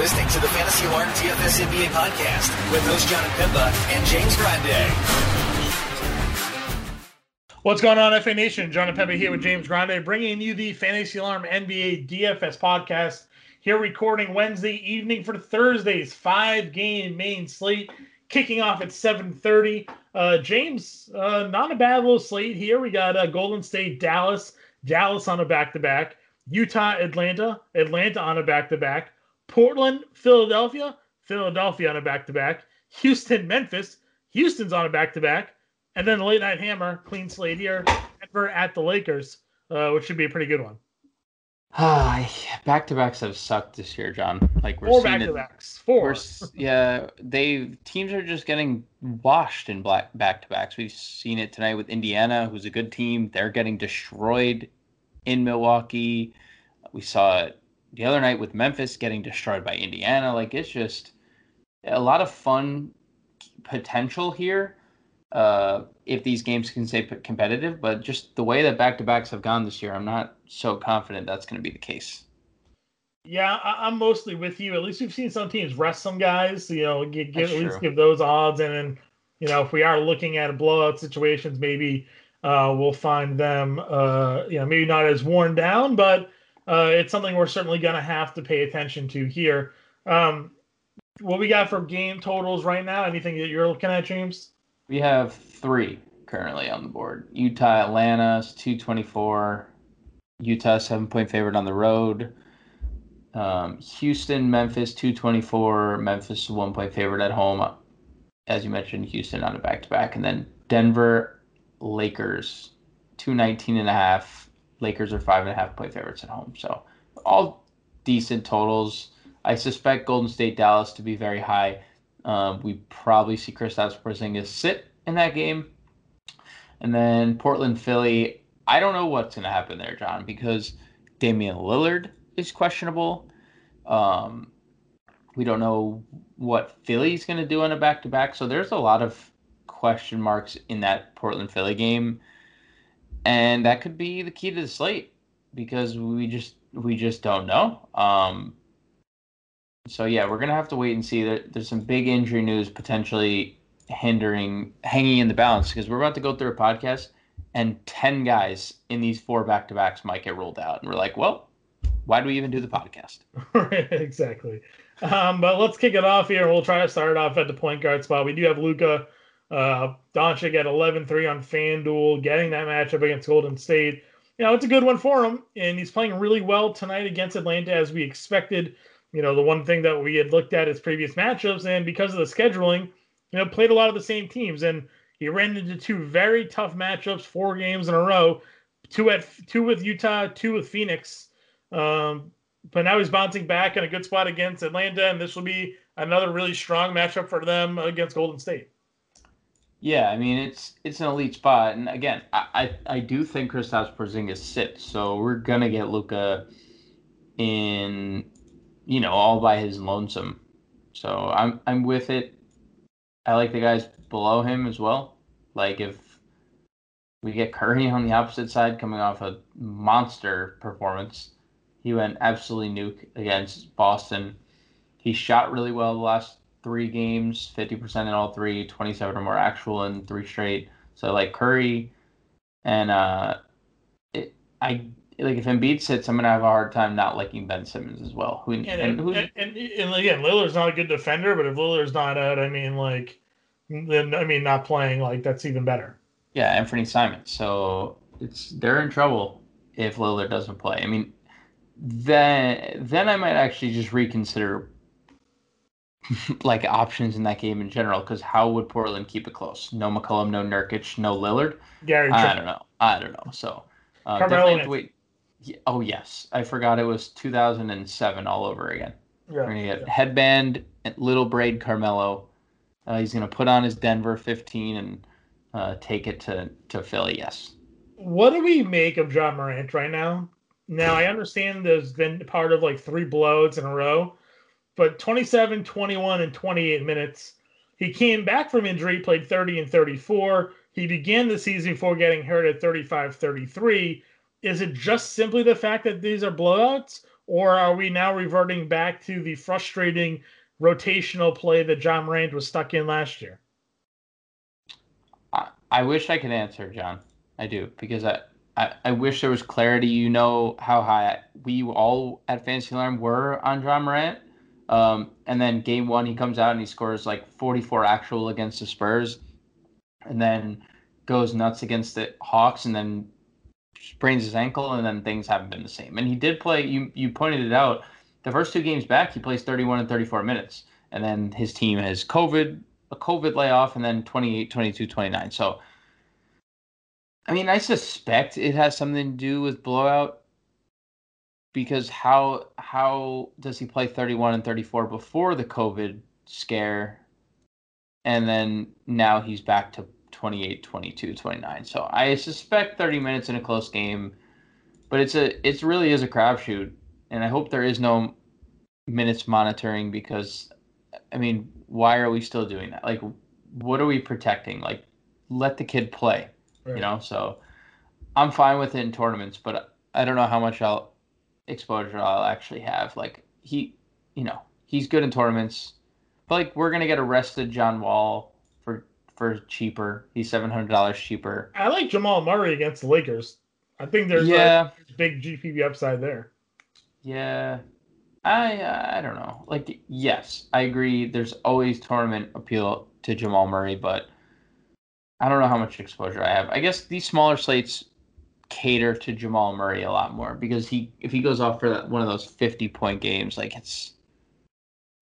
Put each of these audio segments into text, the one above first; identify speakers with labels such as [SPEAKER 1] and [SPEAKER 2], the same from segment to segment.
[SPEAKER 1] listening to the Fantasy Alarm DFS NBA podcast with host John Impemba and James Grande.
[SPEAKER 2] What's going on, FA Nation? John Impemba here with James Grande, bringing you the Fantasy Alarm NBA DFS podcast. Here, recording Wednesday evening for Thursday's five-game main slate, kicking off at 7:30. Uh, James, uh, not a bad little slate here. We got uh, Golden State, Dallas, Dallas on a back-to-back, Utah, Atlanta, Atlanta on a back-to-back, Portland, Philadelphia, Philadelphia on a back-to-back, Houston, Memphis, Houston's on a back-to-back, and then the late night hammer, clean slate here, Denver at the Lakers, uh, which should be a pretty good one.
[SPEAKER 3] Ah, back to backs have sucked this year, John. Like we're
[SPEAKER 2] Four
[SPEAKER 3] seeing
[SPEAKER 2] back to backs,
[SPEAKER 3] We're,
[SPEAKER 2] Four.
[SPEAKER 3] yeah, they teams are just getting washed in black back to backs. We've seen it tonight with Indiana, who's a good team. They're getting destroyed in Milwaukee. We saw it the other night with Memphis getting destroyed by Indiana. Like it's just a lot of fun potential here. Uh, if these games can stay competitive, but just the way that back to backs have gone this year, I'm not so confident that's going to be the case.
[SPEAKER 2] Yeah, I, I'm mostly with you. At least we've seen some teams rest some guys. You know, give, at least give those odds, and then you know if we are looking at blowout situations, maybe uh, we'll find them. Uh, you know, maybe not as worn down, but uh, it's something we're certainly going to have to pay attention to here. Um, what we got for game totals right now? Anything that you're looking at, James?
[SPEAKER 3] We have three currently on the board. Utah, Atlanta 224. Utah, seven point favorite on the road. Um, Houston, Memphis, 224. Memphis, one point favorite at home. As you mentioned, Houston on a back to back. And then Denver, Lakers, 219 and a half. Lakers are five and a half point favorites at home. So all decent totals. I suspect Golden State, Dallas to be very high. Um, we probably see Kristaps Porzingis sit in that game, and then Portland, Philly. I don't know what's going to happen there, John, because Damian Lillard is questionable. Um, we don't know what Philly's going to do on a back-to-back, so there's a lot of question marks in that Portland Philly game, and that could be the key to the slate because we just we just don't know. Um, so yeah, we're gonna have to wait and see. There, there's some big injury news potentially hindering, hanging in the balance because we're about to go through a podcast, and ten guys in these four back to backs might get ruled out, and we're like, well, why do we even do the podcast?
[SPEAKER 2] exactly. Um, but let's kick it off here. We'll try to start off at the point guard spot. We do have Luka uh, Doncic at 11-3 on FanDuel, getting that matchup against Golden State. You know, it's a good one for him, and he's playing really well tonight against Atlanta as we expected. You know, the one thing that we had looked at his previous matchups, and because of the scheduling, you know, played a lot of the same teams, and he ran into two very tough matchups, four games in a row, two at two with Utah, two with Phoenix. Um, but now he's bouncing back in a good spot against Atlanta, and this will be another really strong matchup for them against Golden State.
[SPEAKER 3] Yeah, I mean it's it's an elite spot, and again, I I, I do think Kristaps Porzingis sits, so we're gonna get Luka in, you know, all by his lonesome. So I'm I'm with it. I like the guys below him as well. Like if we get Curry on the opposite side coming off a monster performance, he went absolutely nuke against Boston. He shot really well the last three games, 50% in all three, 27 or more actual in three straight. So like Curry and uh it, I like if Embiid sits, I'm gonna have a hard time not liking Ben Simmons as well. Who
[SPEAKER 2] And,
[SPEAKER 3] and,
[SPEAKER 2] and, and, and again, Lillard's not a good defender, but if Lillard's not out, I mean, like, then I mean, not playing, like, that's even better.
[SPEAKER 3] yeah, Anthony Simon. So it's they're in trouble if Lillard doesn't play. I mean, then then I might actually just reconsider like options in that game in general because how would Portland keep it close? No McCollum, no Nurkic, no Lillard.
[SPEAKER 2] Gary,
[SPEAKER 3] I don't know. I don't know. So uh,
[SPEAKER 2] Carmelo
[SPEAKER 3] definitely have to
[SPEAKER 2] Anthony.
[SPEAKER 3] wait. Yeah, Oh yes, I forgot it was 2007 all over again. Yeah, We're gonna
[SPEAKER 2] yeah,
[SPEAKER 3] get headband, and little braid Carmelo. Uh, he's gonna put on his Denver 15 and uh, take it to to Philly. Yes.
[SPEAKER 2] What do we make of Ja Morant right now? Now, I understand there's been part of like three blowouts in a row, but 27, 21, and 28 minutes. He came back from injury, played 30 and 34. He began the season before getting hurt at 35 33. Is it just simply the fact that these are blowouts, or are we now reverting back to the frustrating rotational play that Ja Morant was stuck in last year?
[SPEAKER 3] I, wish I could answer, John. I do because I, I, I wish there was clarity. You know how high we all at Fantasy Alarm were on Ja Morant. Um, and then game one, he comes out and he scores like 44 actual against the Spurs, and then goes nuts against the Hawks, and then sprains his ankle, and then things haven't been the same. And he did play. You you pointed it out. The first two games back, he plays 31 and 34 minutes, and then his team has COVID, a COVID layoff, and then 28, 22, 29. So I mean, I suspect it has something to do with blowout because how how does he play 31 and 34 before the COVID scare? And then now he's back to 28 22 29 so i suspect 30 minutes in a close game but it's a it really is a crapshoot. And i hope there is no minutes monitoring because i mean why are we still doing that? Like what are we protecting? Like let the kid play Right. You know, so I'm fine with it in tournaments, but I don't know how much I'll exposure I'll actually have. Like he, you know, he's good in tournaments, but like we're gonna get arrested John Wall for for cheaper. He's seven hundred dollars cheaper.
[SPEAKER 2] I like Jamal Murray against the Lakers. I think there's yeah like, big GPP upside there.
[SPEAKER 3] Yeah, I uh, I don't know. Like yes, I agree. There's always tournament appeal to Jamal Murray, but I don't know how much exposure I have. I guess these smaller slates cater to Jamal Murray a lot more because he if he goes off for that one of those 50 point games, like it's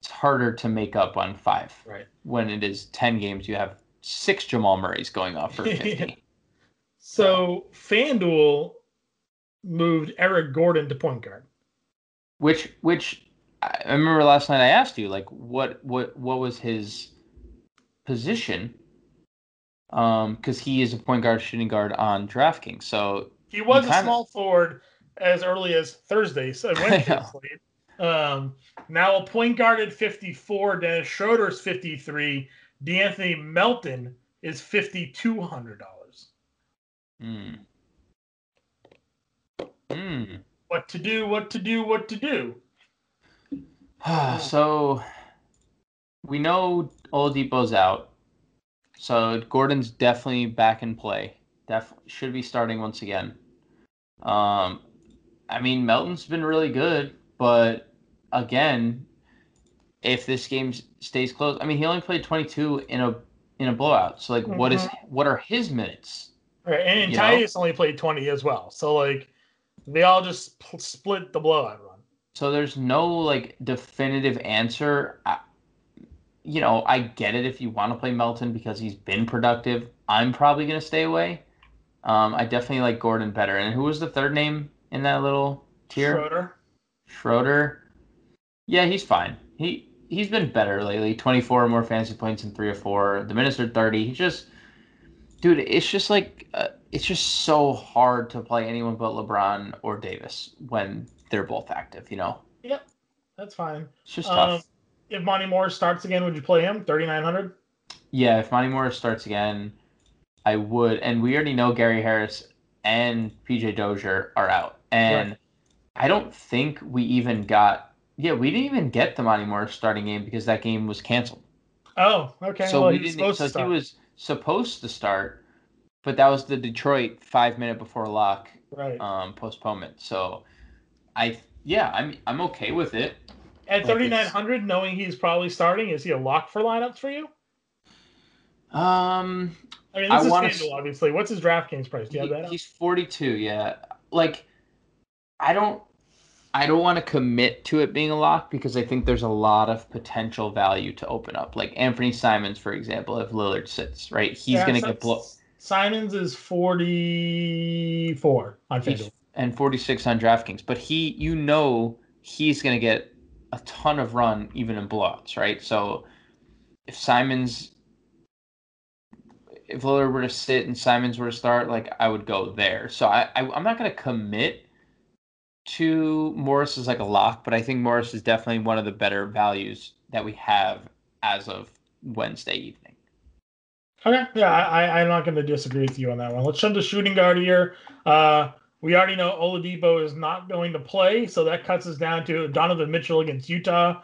[SPEAKER 3] it's harder to make up on five.
[SPEAKER 2] Right.
[SPEAKER 3] When it is 10 games, you have six Jamal Murrays going off for 50.
[SPEAKER 2] so FanDuel moved Eric Gordon to point guard.
[SPEAKER 3] Which which I remember last night I asked you like what what what was his position um, because he is a point guard, shooting guard on DraftKings. So
[SPEAKER 2] he was a small forward as early as Thursday, so Um, now a point guard at 54, Dennis Schroeder's 53, De'Anthony Melton is $5,200.
[SPEAKER 3] Hmm. Hmm.
[SPEAKER 2] What to do, what to do, what to do.
[SPEAKER 3] so we know Oladipo's out. So Gordon's definitely back in play. Def should be starting once again. Um, I mean Melton's been really good, but again, if this game stays close, I mean he only played 22 in a in a blowout. So like, mm-hmm. what is mm-hmm. what are his minutes?
[SPEAKER 2] Right, and Tyus only played 20 as well. So like, they all just split the blowout run.
[SPEAKER 3] So there's no like definitive answer. I, you know, I get it if you want to play Melton because he's been productive. I'm probably going to stay away. Um, I definitely like Gordon better. And who was the third name in that little tier?
[SPEAKER 2] Schroeder.
[SPEAKER 3] Schroeder. Yeah, he's fine. He he's been better lately. 24 more fantasy points in three or four. The minutes are 30. He just, dude, it's just like uh, it's just so hard to play anyone but LeBron or Davis when they're both active. You know.
[SPEAKER 2] Yep, that's fine.
[SPEAKER 3] It's just tough. Um,
[SPEAKER 2] if Monte Morris starts again, would you play him? Thirty nine hundred.
[SPEAKER 3] Yeah, if Monte Morris starts again, I would. And we already know Gary Harris and PJ Dozier are out, and right. I don't think we even got. Yeah, we didn't even get the Monte Morris starting game because that game was canceled.
[SPEAKER 2] Oh, okay.
[SPEAKER 3] So well, we didn't. So he was supposed to start, but that was the Detroit five minute before lock
[SPEAKER 2] right.
[SPEAKER 3] um, postponement. So I yeah, I'm I'm okay with it.
[SPEAKER 2] At thirty nine hundred, knowing he's probably starting, is he a lock for lineups for you?
[SPEAKER 3] Um,
[SPEAKER 2] I mean, this I is s- obviously. What's his DraftKings price? Do you he, have that?
[SPEAKER 3] He's forty two. Yeah, like I don't, I don't want to commit to it being a lock because I think there's a lot of potential value to open up. Like Anthony Simons, for example, if Lillard sits right, he's yeah, gonna get blown.
[SPEAKER 2] Simons is forty four on FanDuel
[SPEAKER 3] and forty six on DraftKings, but he, you know, he's gonna get a ton of run even in blowouts, right? So if Simons, if Lillard were to sit and Simons were to start, like I would go there. So I, I am not going to commit to Morris as like a lock, but I think Morris is definitely one of the better values that we have as of Wednesday evening.
[SPEAKER 2] Okay, yeah, I, I'm not going to disagree with you on that one. Let's jump to shooting guard here. Uh, We already know Oladipo is not going to play, so that cuts us down to Donovan Mitchell against Utah.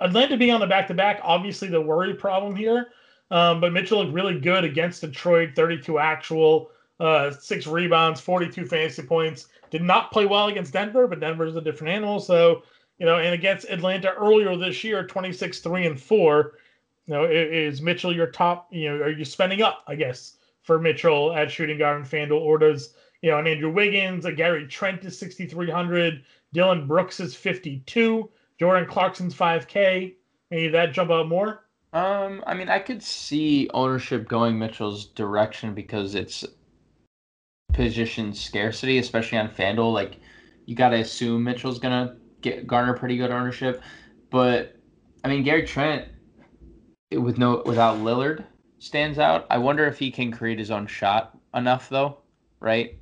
[SPEAKER 2] Atlanta being on the back to back, obviously the worry problem here. Um, but Mitchell looked really good against Detroit, 32 actual, uh, six rebounds, 42 fantasy points. Did not play well against Denver, but Denver is a different animal. So, you know, and against Atlanta earlier this year, 26, 3 and 4. You know, is Mitchell your top? You know, are you spending up, I guess, for Mitchell at shooting guard and FanDuel, or does you know, and Andrew Wiggins, a Gary Trent is 6,300, Dillon Brooks is 52, Jordan Clarkson's 5K. Any of that jump out more?
[SPEAKER 3] Um, I mean, I could see ownership going Mitchell's direction because it's position scarcity, especially on FanDuel. Like, you got to assume Mitchell's gonna get garner pretty good ownership. But I mean, Gary Trent with no without Lillard stands out. I wonder if he can create his own shot enough, though. Right?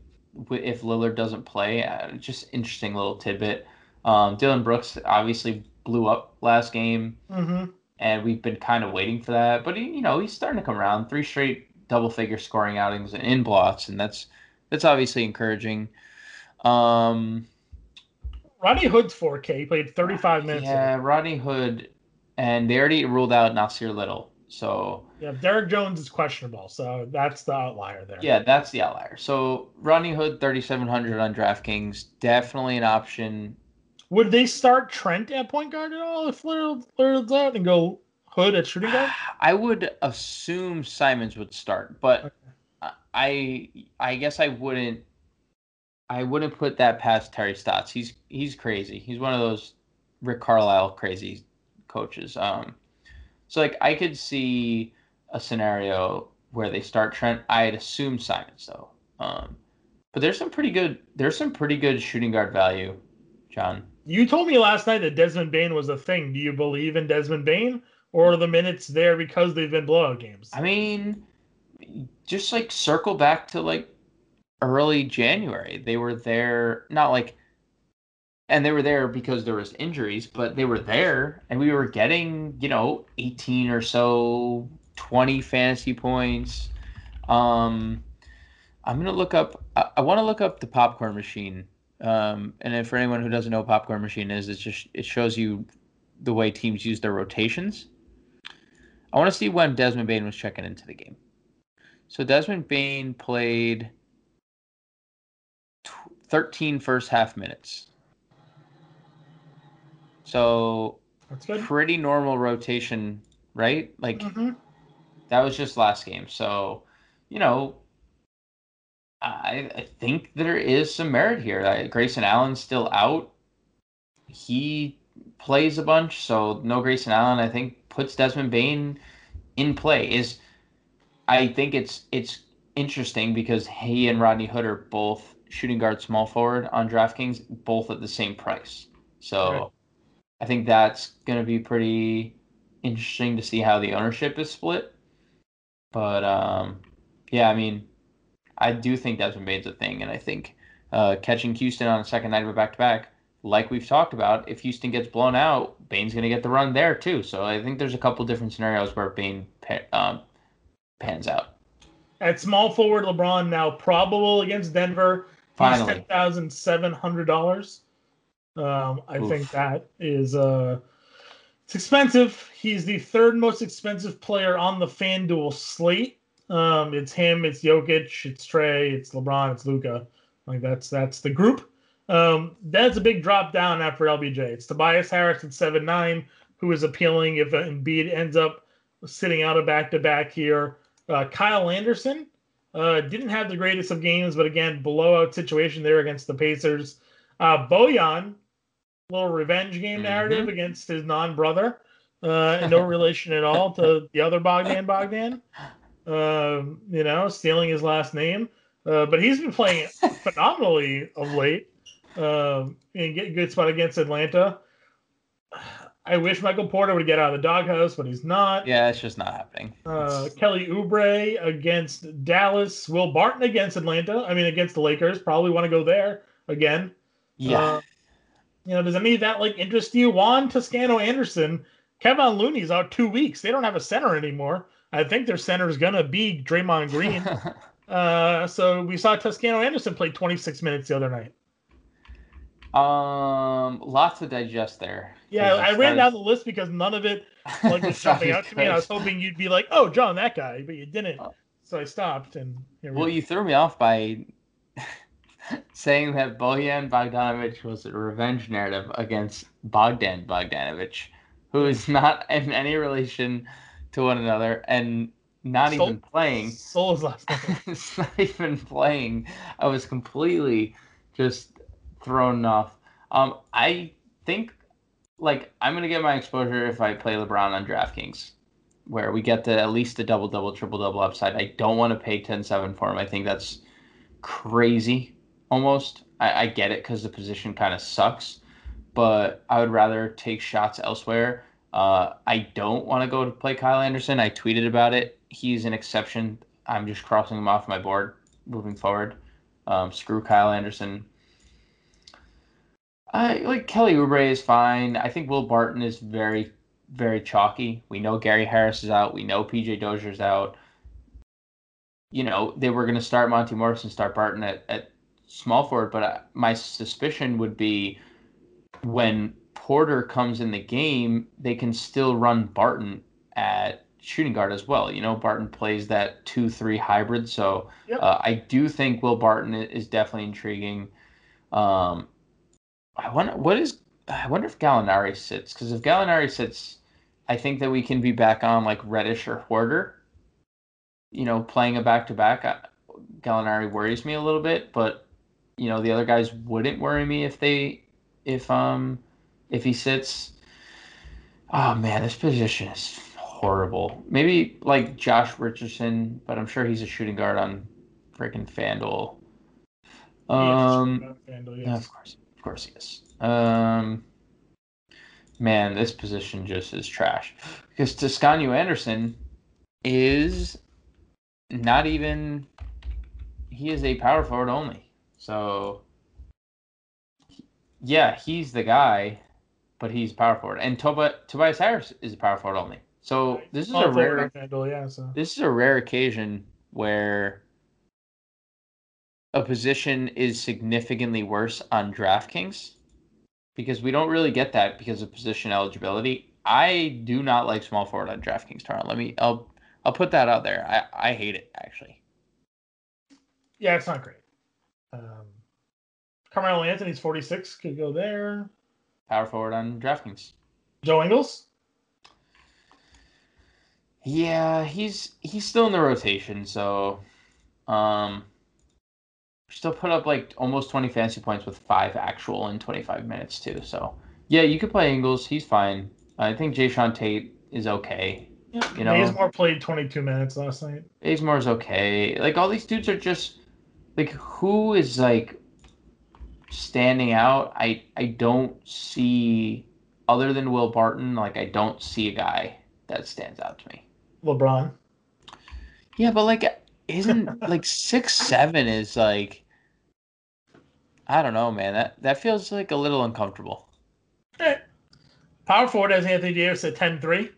[SPEAKER 3] If Lillard doesn't play, uh, just interesting little tidbit. Um, Dillon Brooks obviously blew up last game.
[SPEAKER 2] Mm-hmm
[SPEAKER 3] and we've been kind of waiting for that. But he, you know, he's starting to come around. Three straight double-figure scoring outings and in blocks, and that's that's obviously encouraging. Um,
[SPEAKER 2] Rodney Hood's 4K. He played 35 minutes.
[SPEAKER 3] Yeah, Rodney Hood, and they already ruled out Nassir Little. So
[SPEAKER 2] yeah, Derrick Jones is questionable. So that's the outlier there.
[SPEAKER 3] Yeah, that's the outlier. So Rodney Hood, 3,700 on DraftKings, definitely an option
[SPEAKER 2] would they start Trent at point guard at all if Lillard's out and go Hood at shooting guard?
[SPEAKER 3] I would assume Simons would start, but okay. I I guess I wouldn't I wouldn't put that past Terry Stotts. He's he's crazy. He's one of those Rick Carlisle crazy coaches. Um, so like I could see a scenario where they start Trent. I'd assume Simons though. Um, but there's some pretty good there's some pretty good shooting guard value, John.
[SPEAKER 2] You told me last night that Desmond Bane was a thing. Do you believe in Desmond Bane, or the minutes there because they've been blowout games?
[SPEAKER 3] I mean, just like circle back to like early January. They were there, not like, and they were there because there was injuries, but they were there, and we were getting you know 18 or so, 20 fantasy points. Um, I'm gonna look up. I, I want to look up the popcorn machine um, and for anyone who doesn't know what popcorn machine is, it's just it shows you the way teams use their rotations. I want to see when Desmond Bane was checking into the game. So Desmond Bane played t- 13 first half minutes. So
[SPEAKER 2] That's good.
[SPEAKER 3] pretty normal rotation, right? Like
[SPEAKER 2] mm-hmm.
[SPEAKER 3] that was just last game. So, you know, I, I think there is some merit here. I, Grayson Allen's still out. He plays a bunch, so no Grayson Allen. I think puts Desmond Bane in play. Is I think it's it's interesting because he and Rodney Hood are both shooting guard, small forward on DraftKings, both at the same price. So right. I think that's going to be pretty interesting to see how the ownership is split. But um, yeah, I mean, I do think Desmond Bane's a thing, and I think uh, catching Houston on a second night of a back to back, like we've talked about, if Houston gets blown out, Bane's going to get the run there too. So I think there's a couple different scenarios where Bane um, pans out.
[SPEAKER 2] At small forward, LeBron now probable against Denver. Finally, ten thousand seven hundred dollars. Um, I Oof. think that is uh, it's expensive. He's the third most expensive player on the FanDuel slate. Um, it's him, it's Jokic, it's Trae, it's LeBron, it's Luka. Like that's that's the group. Um, that's a big drop down after LBJ. It's Tobias Harris at seven nine, who is appealing if Embiid ends up sitting out a back to back here. Uh, Kyle Anderson uh, didn't have the greatest of games, but again, blowout situation there against the Pacers. Uh, Bojan, little revenge game mm-hmm. narrative against his non brother. Uh, no relation at all to the other Bogdan Bogdan uh, you know, stealing his last name. Uh, but he's been playing phenomenally of late. Um, and get good spot against Atlanta. I wish Michael Porter would get out of the doghouse, but he's not.
[SPEAKER 3] Yeah, it's just not happening.
[SPEAKER 2] Uh, Kelly Oubre against Dallas. Will Barton against Atlanta. I mean, against the Lakers. Probably want to go there again.
[SPEAKER 3] Yeah. Uh,
[SPEAKER 2] you know, does any of that like interest you? Juan Toscano Anderson. Kevin Looney's out two weeks. They don't have a center anymore. I think their center is gonna be Draymond Green. Uh, so we saw Toscano Anderson play 26 minutes the other night.
[SPEAKER 3] Um, lots to digest there.
[SPEAKER 2] Yeah, I ran down
[SPEAKER 3] is-
[SPEAKER 2] the list because none of it like was jumping out to me. I was hoping you'd be like, "Oh, John, that guy," but you didn't.
[SPEAKER 3] Oh.
[SPEAKER 2] So I stopped, and here we
[SPEAKER 3] Well, you threw me off by saying that Bojan Bogdanovic was a revenge narrative against Bogdan Bogdanovic, who is not in any relation to one another and not
[SPEAKER 2] Sol-
[SPEAKER 3] even playing.
[SPEAKER 2] Souls last night.
[SPEAKER 3] it's not even playing. I was completely just thrown off. Um, I think like I'm gonna get my exposure if I play LeBron on DraftKings, where we get the at least the double double triple double upside. I don't want to pay 10-7 for him. I think that's crazy almost. I, I get it because the position kind of sucks, but I would rather take shots elsewhere. Uh, I don't want to go to play Kyle Anderson. I tweeted about it. He's an exception. I'm just crossing him off my board moving forward. Um, screw Kyle Anderson. I like Kelly Oubre is fine. I think Will Barton is very, very chalky. We know Gary Harris is out. We know PJ Dozier's out. You know they were going to start Monty Morris and start Barton at, at small forward, but uh, my suspicion would be when Porter comes in the game, they can still run Barton at shooting guard as well. You know, Barton plays that two three hybrid, so
[SPEAKER 2] Yep.
[SPEAKER 3] uh, I do think Will Barton is definitely intriguing. Um, I wonder what is I wonder if Gallinari sits because if Gallinari sits, I think that we can be back on like Reddish or Huerter. You know, playing a back to back. Gallinari worries me a little bit, but you know the other guys wouldn't worry me if they if um if he sits. Oh man, this position is horrible. Maybe like Josh Richardson, but I'm sure he's a shooting guard on freaking FanDuel. Um, yeah,
[SPEAKER 2] yes.
[SPEAKER 3] of course, of course he is. Um, man, this position just is trash because Toscano Anderson is not even. He is a power forward only. So, yeah, he's the guy, but he's power forward. And Toba, Tobias Harris is a power forward only. So this is a rare
[SPEAKER 2] Vandal, yeah. So
[SPEAKER 3] this is a rare occasion where a position is significantly worse on DraftKings because we don't really get that because of position eligibility. I do not like small forward on DraftKings Toronto. Let me I'll I'll put that out there. I, I hate it actually.
[SPEAKER 2] yeah, it's not great. Um, Carmelo Anthony's 46 could go there.
[SPEAKER 3] Power forward on DraftKings.
[SPEAKER 2] Joe Ingles.
[SPEAKER 3] Yeah, he's he's still in the rotation, so um still put up like almost 20 fantasy points with five actual in 25 minutes too. So yeah, you could play Ingles. He's fine. I think Jae'Sean Tate is okay.
[SPEAKER 2] Yeah,
[SPEAKER 3] You know-
[SPEAKER 2] Bazemore played 22 minutes last night.
[SPEAKER 3] Bazemore's okay. Like all these dudes are just like who is like standing out? I I don't see other than Will Barton, like I don't see a guy that stands out to me.
[SPEAKER 2] LeBron.
[SPEAKER 3] Yeah, but like isn't like six seven is like I don't know, man. That that feels like a little uncomfortable.
[SPEAKER 2] Eh. Power forward has Anthony Davis at 10-3.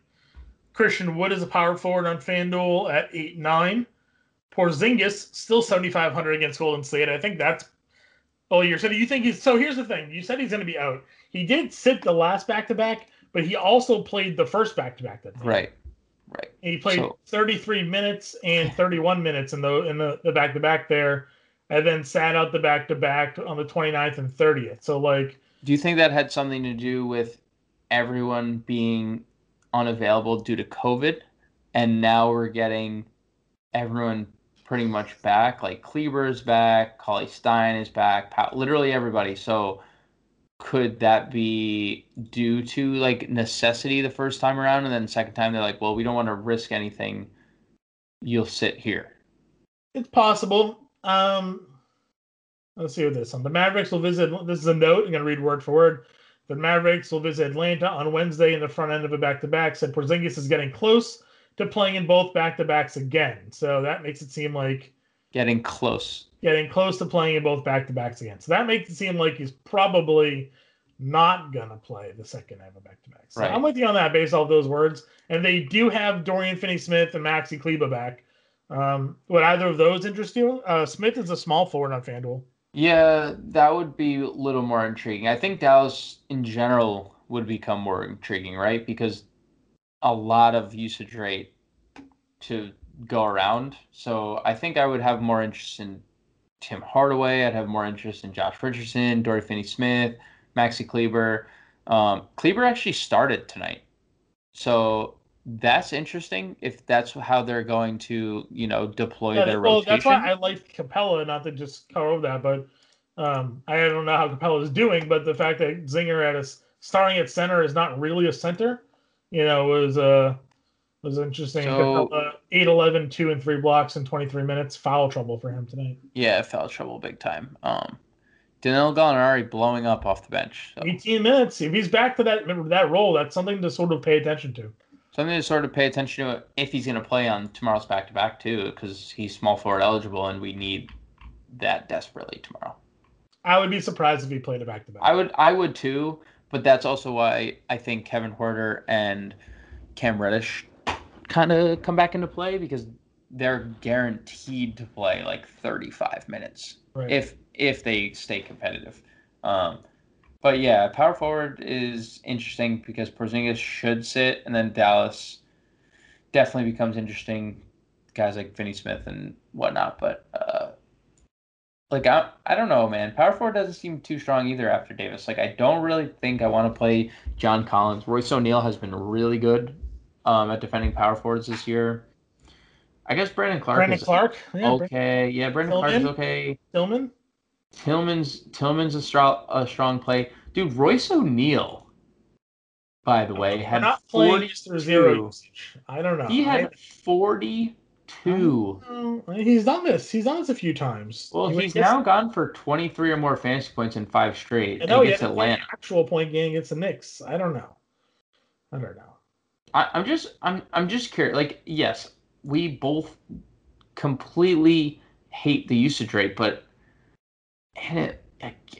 [SPEAKER 2] Christian Wood is a power forward on FanDuel at 8-9. Porzingis still 7,500 against Golden State. I think that's. Oh, you said you think he's. So here's the thing. You said he's going to be out. He did sit the last back to back, but he also played the first back to back. That.
[SPEAKER 3] Right. Right.
[SPEAKER 2] And he played
[SPEAKER 3] So-
[SPEAKER 2] 33 minutes and 31 minutes in the in the, the back to back there, and then sat out the back to back on the 29th and 30th. So like,
[SPEAKER 3] Do you think that had something to do with everyone being unavailable due to COVID? And now we're getting everyone pretty much back. Like Kleber's back, Cauley-Stein is back, Pow- literally everybody. So could that be due to like necessity the first time around? And then the second time they're like, well, we don't want to risk anything. You'll sit here.
[SPEAKER 2] It's possible. Um, let's see what this on. The Mavericks will visit. This is a note. I'm going to read word for word. The Mavericks will visit Atlanta on Wednesday in the front end of a back-to-back. Said Porzingis is getting close to playing in both back-to-backs again. So that makes it seem like
[SPEAKER 3] Getting close.
[SPEAKER 2] getting close to playing in both back-to-backs again. So that makes it seem like he's probably not gonna play the second half of back-to-back. So
[SPEAKER 3] Right.
[SPEAKER 2] I'm with you on that based off those words. And they do have Dorian Finney-Smith and Maxi Kleba back. Um, would either of those interest you? Uh, Smith is a small forward on FanDuel.
[SPEAKER 3] Yeah, that would be a little more intriguing. I think Dallas in general would become more intriguing, right? Because a lot of usage rate to go around. So I think I would have more interest in Tim Hardaway. I'd have more interest in Josh Richardson, Dory Finney Smith, Maxi Kleber. Um, Kleber actually started tonight. So that's interesting if that's how they're going to, you know, deploy
[SPEAKER 2] Yeah,
[SPEAKER 3] their
[SPEAKER 2] well,
[SPEAKER 3] rotation.
[SPEAKER 2] that's why I like Capela, not to just cover over that, but um, I don't know how Capela is doing, but the fact that Zinger at us starting at center is not really a center, you know, it was uh was interesting.
[SPEAKER 3] So-
[SPEAKER 2] Capela, 8 11, 2 and 3 blocks in 23 minutes. Foul trouble for him tonight.
[SPEAKER 3] Yeah, foul trouble big time. Um, Danilo Gallinari blowing up off the bench. So
[SPEAKER 2] 18 minutes. If he's back to that remember that role, that's something to sort of pay attention to.
[SPEAKER 3] something to sort of pay attention to if he's going to play on tomorrow's back to back too, because he's small forward eligible and we need that desperately tomorrow.
[SPEAKER 2] I would be surprised if he played a back to back.
[SPEAKER 3] I would, I would too, but that's also why I think Kevin Huerter and Cam Reddish kind of come back into play because they're guaranteed to play like 35 minutes
[SPEAKER 2] Right.
[SPEAKER 3] if if they stay competitive. Um, but yeah, power forward is interesting because Porzingis should sit, and then Dallas definitely becomes interesting. Guys like Finney Smith and whatnot, but uh, like I, I don't know, man. Power forward doesn't seem too strong either after Davis. Like I don't really think I want to play John Collins. Royce O'Neale has been really good um, at defending power forwards this year. I guess Brandon Clarke
[SPEAKER 2] Brandon
[SPEAKER 3] is
[SPEAKER 2] Clarke. Yeah,
[SPEAKER 3] okay. Yeah, Brandon Clarke is okay.
[SPEAKER 2] Tillman.
[SPEAKER 3] Tillman's Tillman's a strong a strong play. Dude, Royce O'Neale, by the way,
[SPEAKER 2] We're
[SPEAKER 3] had
[SPEAKER 2] not playing
[SPEAKER 3] 42.
[SPEAKER 2] Mr. Zero usage. I don't know.
[SPEAKER 3] He had 42.
[SPEAKER 2] Oh, he's done this. He's done this a few times.
[SPEAKER 3] Well,
[SPEAKER 2] He
[SPEAKER 3] he's
[SPEAKER 2] gets-
[SPEAKER 3] now gone for 23 or more fantasy points in five straight
[SPEAKER 2] know he
[SPEAKER 3] against
[SPEAKER 2] has
[SPEAKER 3] Atlanta.
[SPEAKER 2] actual point game against the Knicks. I don't know. I don't know.
[SPEAKER 3] I, I'm just I'm I'm just curious. Like, yes, we both completely hate the usage rate, but and it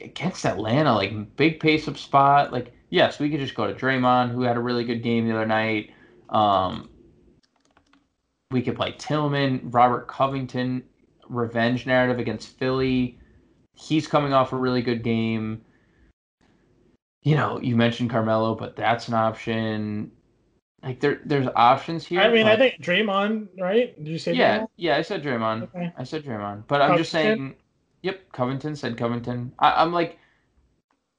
[SPEAKER 3] against Atlanta, like big pace up spot, like yes, we could just go to Draymond, who had a really good game the other night. Um, we could play Tillman, Robert Covington, revenge narrative against Philly. He's coming off a really good game. You know, you mentioned Carmelo, but that's an option. Like there, there's options here.
[SPEAKER 2] I mean, I
[SPEAKER 3] but-
[SPEAKER 2] think Draymond, right? Did you say
[SPEAKER 3] yeah,
[SPEAKER 2] Draymond?
[SPEAKER 3] yeah, I said Draymond.
[SPEAKER 2] Okay.
[SPEAKER 3] I said Draymond, but I'm just saying. Yep, Covington said Covington. I, I'm like,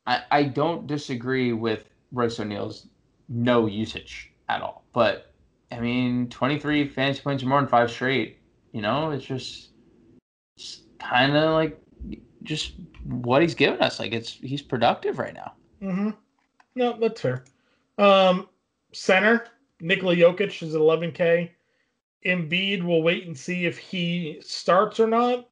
[SPEAKER 3] I I don't disagree with Royce O'Neale's no usage at all, but I mean, 23 fantasy points or more in five straight. You know, it's just, it's kind of like just what he's given us. Like it's he's productive right now.
[SPEAKER 2] Mm-hmm. No, that's fair. Um, center Nikola Jokic is at 11k. Embiid, we'll wait and see if he starts or not.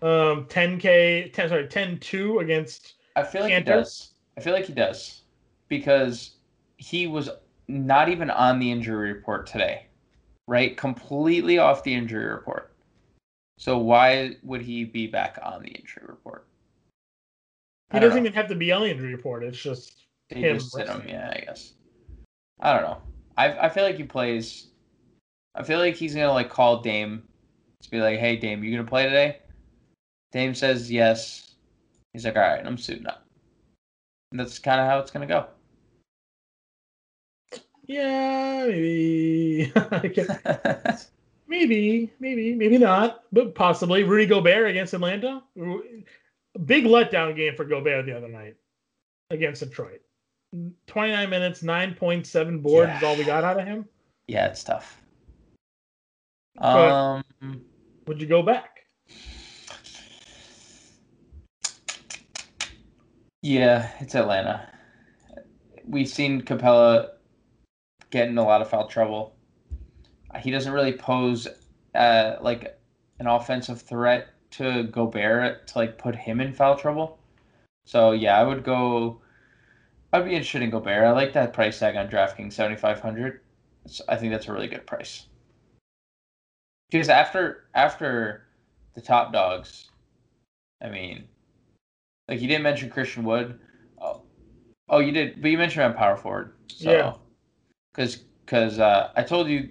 [SPEAKER 2] Um, 10k, 10 sorry, 10-2 against.
[SPEAKER 3] I feel like
[SPEAKER 2] Kanter?
[SPEAKER 3] he does. I feel like he does because he was not even on the injury report today, right? Completely off the injury report. So why would he be back on the injury report?
[SPEAKER 2] He doesn't
[SPEAKER 3] know.
[SPEAKER 2] even have to be on the injury report. It's just
[SPEAKER 3] They
[SPEAKER 2] him
[SPEAKER 3] just sit him. Yeah, I guess. I don't know. I I feel like he plays. I feel like he's gonna like call Dame to be like, "Hey, Dame, you gonna play today?" Dame says yes. He's like, "All right, I'm suiting up." And that's kind of how it's gonna go.
[SPEAKER 2] Yeah, maybe. Maybe, maybe, maybe not, but possibly. Rudy Gobert against Atlanta. Big letdown game for Gobert the other night against Detroit. 29 minutes, 9.7 boards is all we got out of him.
[SPEAKER 3] Yeah, it's tough.
[SPEAKER 2] But-
[SPEAKER 3] Um,
[SPEAKER 2] Would you go back?
[SPEAKER 3] yeah, it's Atlanta. We've seen Capela get in a lot of foul trouble. He doesn't really pose uh, like an offensive threat to Gobert to like put him in foul trouble. So yeah, I would go. I'd be interested in Gobert. I like that price tag on DraftKings, seventy five hundred. I think that's a really good price. Because after after the top dogs, I mean, like you didn't mention Christian Wood. Oh, oh, you did, but you mentioned him power forward. So,
[SPEAKER 2] Yeah.
[SPEAKER 3] Because because uh, I told you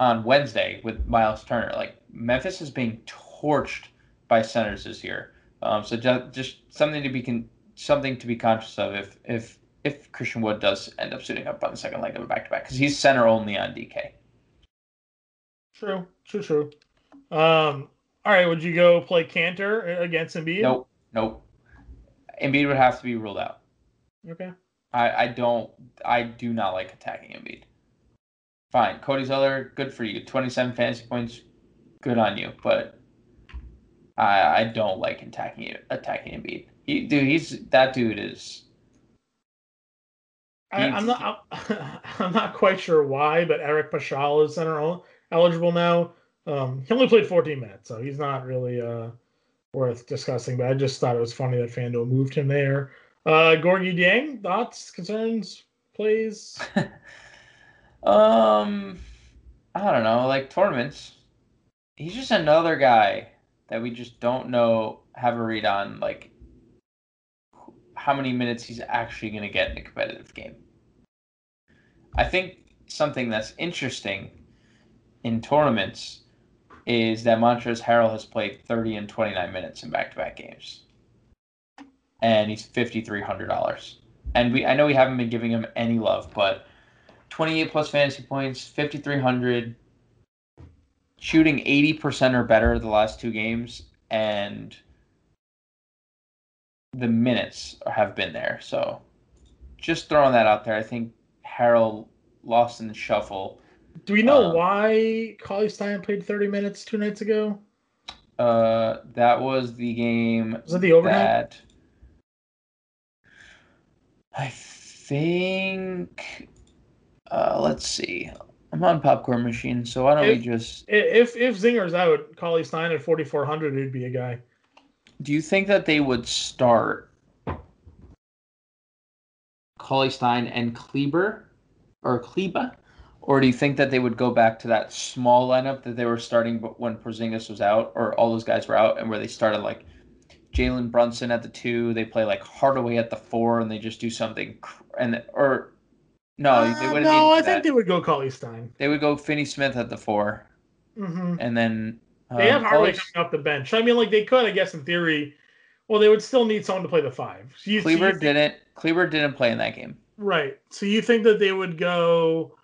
[SPEAKER 3] on Wednesday with Miles Turner, like Memphis is being torched by centers this year. Um, so just, just something to be con- something to be conscious of if if if Christian Wood does end up suiting up on the second leg of a back to back because he's center only on DK.
[SPEAKER 2] True, true, true. Um, all right, would you go play Kanter against Embiid?
[SPEAKER 3] Nope, nope. Embiid would have to be ruled out.
[SPEAKER 2] Okay.
[SPEAKER 3] I, I don't I do not like attacking Embiid. Fine, Cody Zeller, good for you. Twenty seven fantasy points, good on you. But I I don't like attacking attacking Embiid. He, dude, he's that dude is.
[SPEAKER 2] I, am not. I'm, not quite sure why, but Eric Paschall is center eligible now. Um, he only played 14 minutes, so he's not really uh, worth discussing. But I just thought it was funny that FanDuel moved him there. Uh, Gorgui Dieng, thoughts, concerns, plays?
[SPEAKER 3] um, I don't know. Like tournaments, he's just another guy that we just don't know have a read on. Like how many minutes he's actually going to get in a competitive game. I think something that's interesting in tournaments is that Montrezl Harrell has played 30 and 29 minutes in back-to-back games, and he's $5,300. And we, I know we haven't been giving him any love, but 28 plus fantasy points, 5,300, shooting 80% or better the last two games, and the minutes have been there. So just throwing that out there. I think Harrell lost in the shuffle.
[SPEAKER 2] Do we know um, why Cauley-Stein played 30 minutes two nights ago?
[SPEAKER 3] Uh, that was the game.
[SPEAKER 2] Was it the overnight? That
[SPEAKER 3] I think. Uh, let's see. I'm on popcorn machine, so why don't if, we just?
[SPEAKER 2] If if Zinger's out, Cauley-Stein at 4400 would be a guy.
[SPEAKER 3] Do you think that they would start Cauley-Stein and Kleber or Kleba? Or do you think that they would go back to that small lineup that they were starting when Porzingis was out or all those guys were out and where they started like Jalen Brunson at the two, they play like Hardaway at the four and they just do something and or no, uh,
[SPEAKER 2] they wouldn't. No, I that. think they would go Cauley-Stein.
[SPEAKER 3] They would go Finney Smith at the 4
[SPEAKER 2] mm-hmm.
[SPEAKER 3] and then
[SPEAKER 2] they have um, Hardaway coming off the bench. I mean, like they could, I guess, in theory. Well, they would still need someone to play the five.
[SPEAKER 3] So you, Kleber so didn't. Kleber didn't play in that game.
[SPEAKER 2] Right. So you think that they would go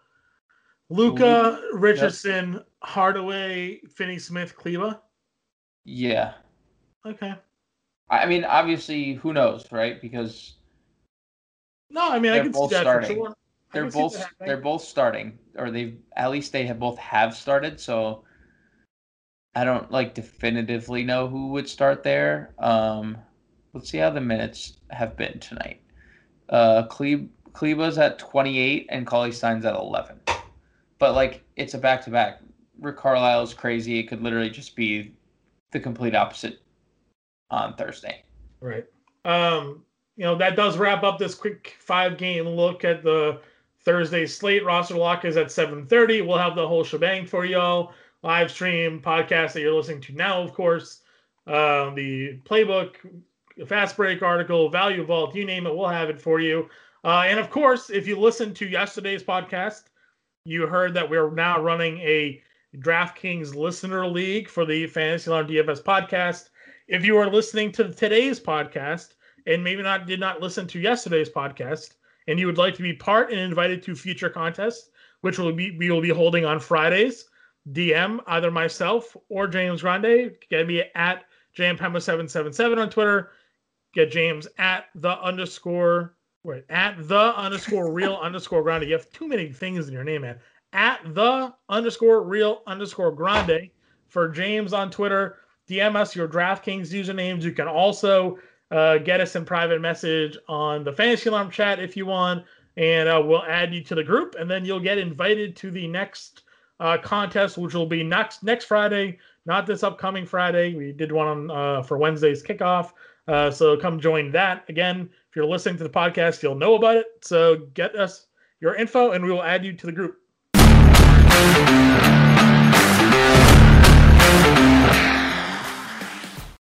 [SPEAKER 2] Luka, Richardson, yep. Hardaway, Finney Smith, Kleber?
[SPEAKER 3] Yeah.
[SPEAKER 2] Okay.
[SPEAKER 3] I mean, obviously, who knows, right? Because
[SPEAKER 2] no, I mean, I can see that starting. for sure.
[SPEAKER 3] They're both they're both starting, or they at least they have both have started. So I don't like definitively know who would start there. Um, let's see how the minutes have been tonight. Uh, Kleb Kleba's at 28 and Cauley-Stein's at 11. But like it's a back to back. Rick Carlisle's crazy. It could literally just be the complete opposite on Thursday.
[SPEAKER 2] Right. Um, you know, that does wrap up this quick five game look at the Thursday slate. Roster lock is at 7:30. We'll have the whole shebang for y'all live stream podcast that you're listening to now, of course. Uh, the playbook, fast break article, value vault, you name it, we'll have it for you. Uh, and of course, if you listened to yesterday's podcast, you heard that we're now running a DraftKings listener league for the Fantasy Alarm DFS podcast. If you are listening to today's podcast and maybe not did not listen to yesterday's podcast, and you would like to be part and invited to future contests, which will be we will be holding on Fridays, DM either myself or James Grande. Get me at jampema777 on Twitter. Get James at the underscore wait at the underscore real underscore grande. You have too many things in your name, man. At the underscore real underscore grande for James on Twitter. DM us your DraftKings usernames. You can also uh, get us in private message on the Fantasy Alarm chat if you want, and uh, we'll add you to the group, and then you'll get invited to the next uh, contest, which will be next next Friday, not this upcoming Friday. We did one on uh, for Wednesday's kickoff, uh, so come join that. Again, if you're listening to the podcast, you'll know about it. So get us your info, and we will add you to the group.